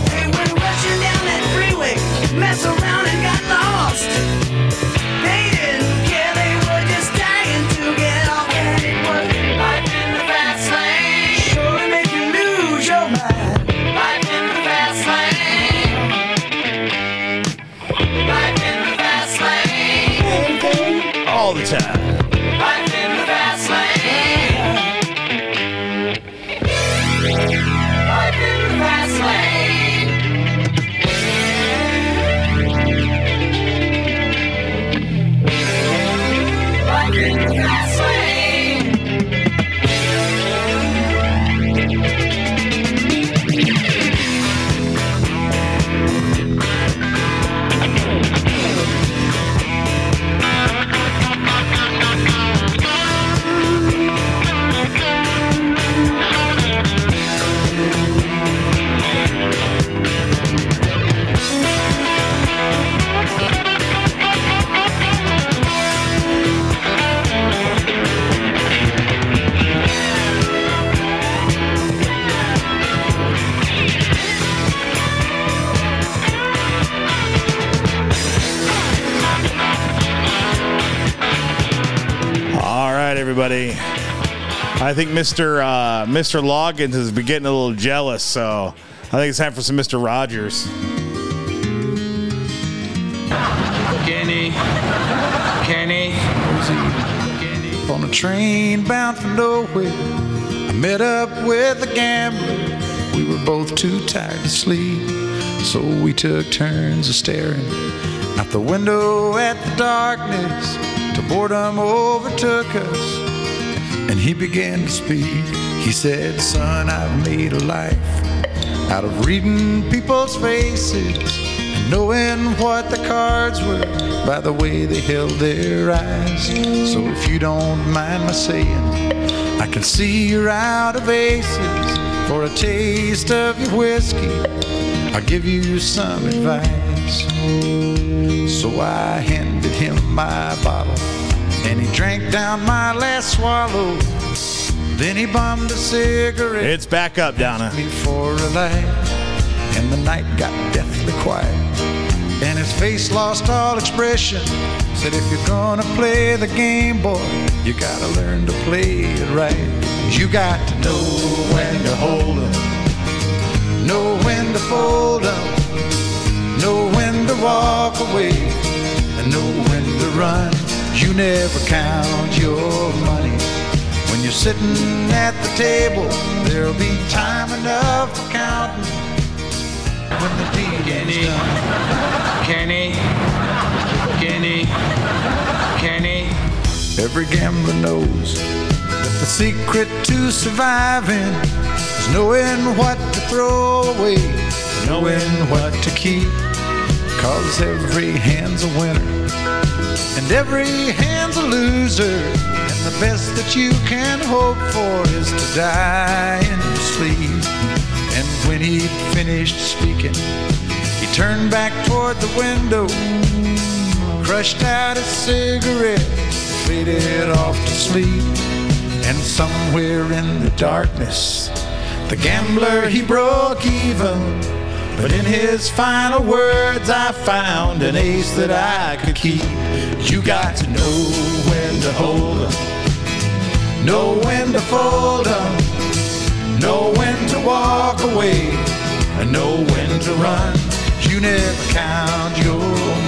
everybody. I think Mr. Uh, Mr. Loggins has been getting a little jealous, so I think it's time for some Mr. Rogers. Kenny, Kenny, Kenny. On a train bound for nowhere, I met up with a gambler. We were both too tired to sleep, so we took turns of staring out the window at the darkness till boredom overtook us. And he began to speak. He said, Son, I've made a life out of reading people's faces and knowing what the cards were by the way they held their eyes. So if you don't mind my saying, I can see you're out of aces. For a taste of your whiskey, I'll give you some advice. So I handed him my bottle, and he drank down my last swallow. Then he bummed a cigarette. It's back up, Donna. Me for a light, and the night got deathly quiet. And his face lost all expression. Said, if you're gonna play the game, boy, you gotta learn to play it right. You got to know when to hold 'em, know when to fold 'em, know when to walk away, and know when to run. You never count your money. When you're sitting at the table, there'll be time enough for counting when the deed is done. Kenny, Kenny, Kenny. Every gambler knows that the secret to surviving is knowing what to throw away, knowing what to keep. Cause every hand's a winner, and every hand's a loser. And the best that you can hope for is to die in your sleep. And when he'd finished speaking, he turned back toward the window, crushed out a cigarette, faded off to sleep. And somewhere in the darkness, the gambler he broke even. But in his final words, I found an ace that I could keep. You got to know when to hold 'em, know when to fold 'em, know when to walk away, and know when to run. You never count your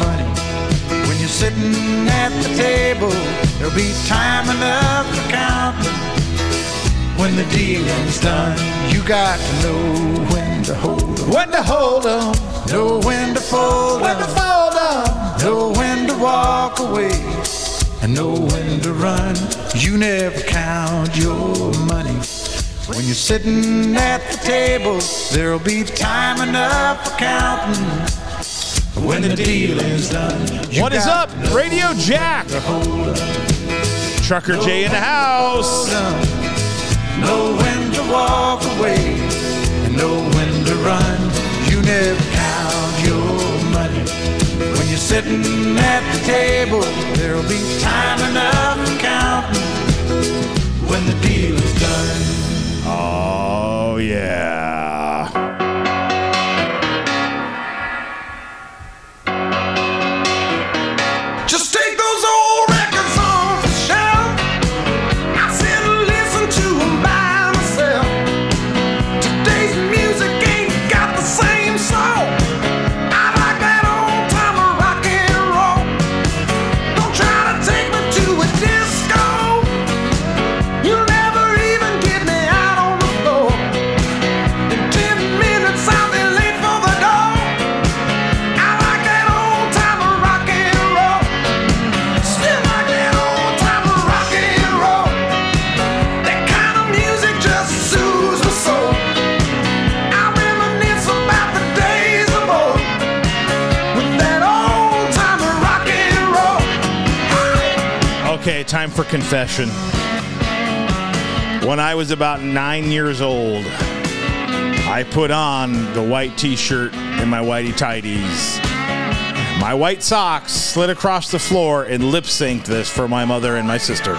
money. When you're sitting at the table, there'll be time enough for counting. When the dealing's done, you got to know when to hold 'em. When to hold 'em. Know when to fold 'em. When to fold 'em. Know when to walk away. And know when to run. You never count your money. When you're sitting at the table, there'll be time enough for counting. When the dealing's done. What is up, Radio Jack? Trucker J in the house. Know when to walk away and know when to run. You never count your money. When you're sitting at the table, there'll be time enough for counting when the deal is done. Oh, yeah. Time for confession. When I was about nine years old, I put on the white t shirt and my whitey tighties. My white socks slid across the floor and lip synced this for my mother and my sister.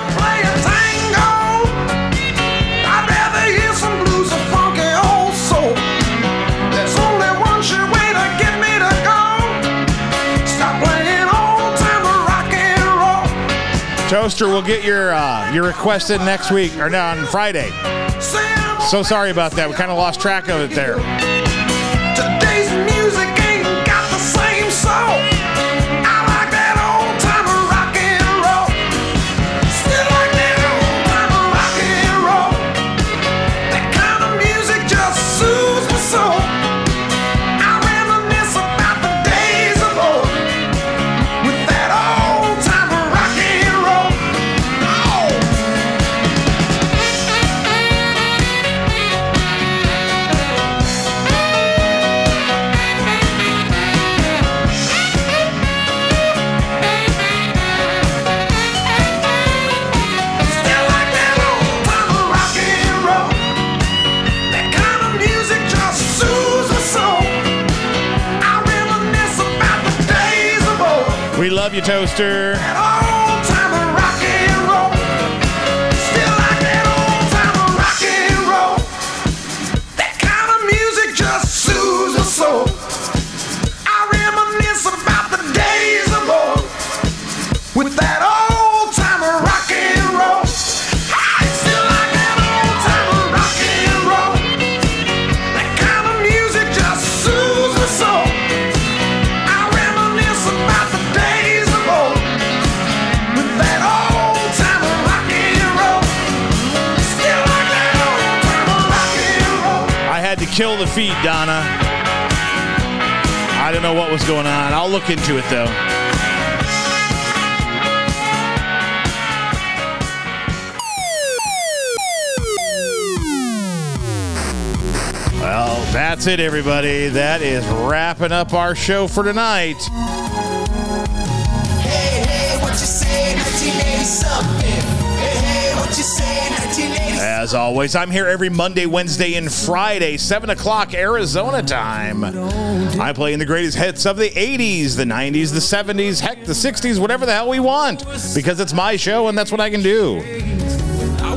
Toaster, we'll get your uh, your request in next week or no, on Friday. So sorry about that. We kind of lost track of it there. Today's music ain't got the same. Love you, Toaster. Kill the feed, Donna. I don't know what was going on. I'll look into it though. Well, that's it, everybody. That is wrapping up our show for tonight. As always, I'm here every Monday, Wednesday, and Friday, 7 o'clock Arizona time. I play in the greatest hits of the 80s, the 90s, the 70s, heck, the 60s, whatever the hell we want, because it's my show and that's what I can do.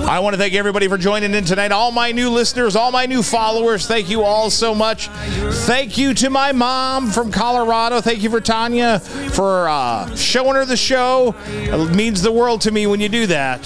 I want to thank everybody for joining in tonight. All my new listeners, all my new followers, thank you all so much. Thank you to my mom from Colorado. Thank you for Tanya for uh, showing her the show. It means the world to me when you do that.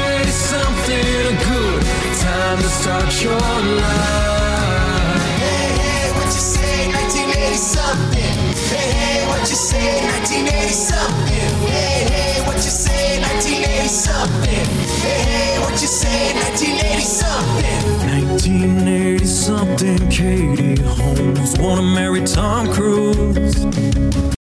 something, good time to start your life. Hey, hey, what you say, 1980 something? Hey, hey, what you say, 1980 something? Hey, hey, what you say, 1980 something? Hey, hey, what you say, 1980 something? 1980 something, Katie Holmes wanna marry Tom Cruise.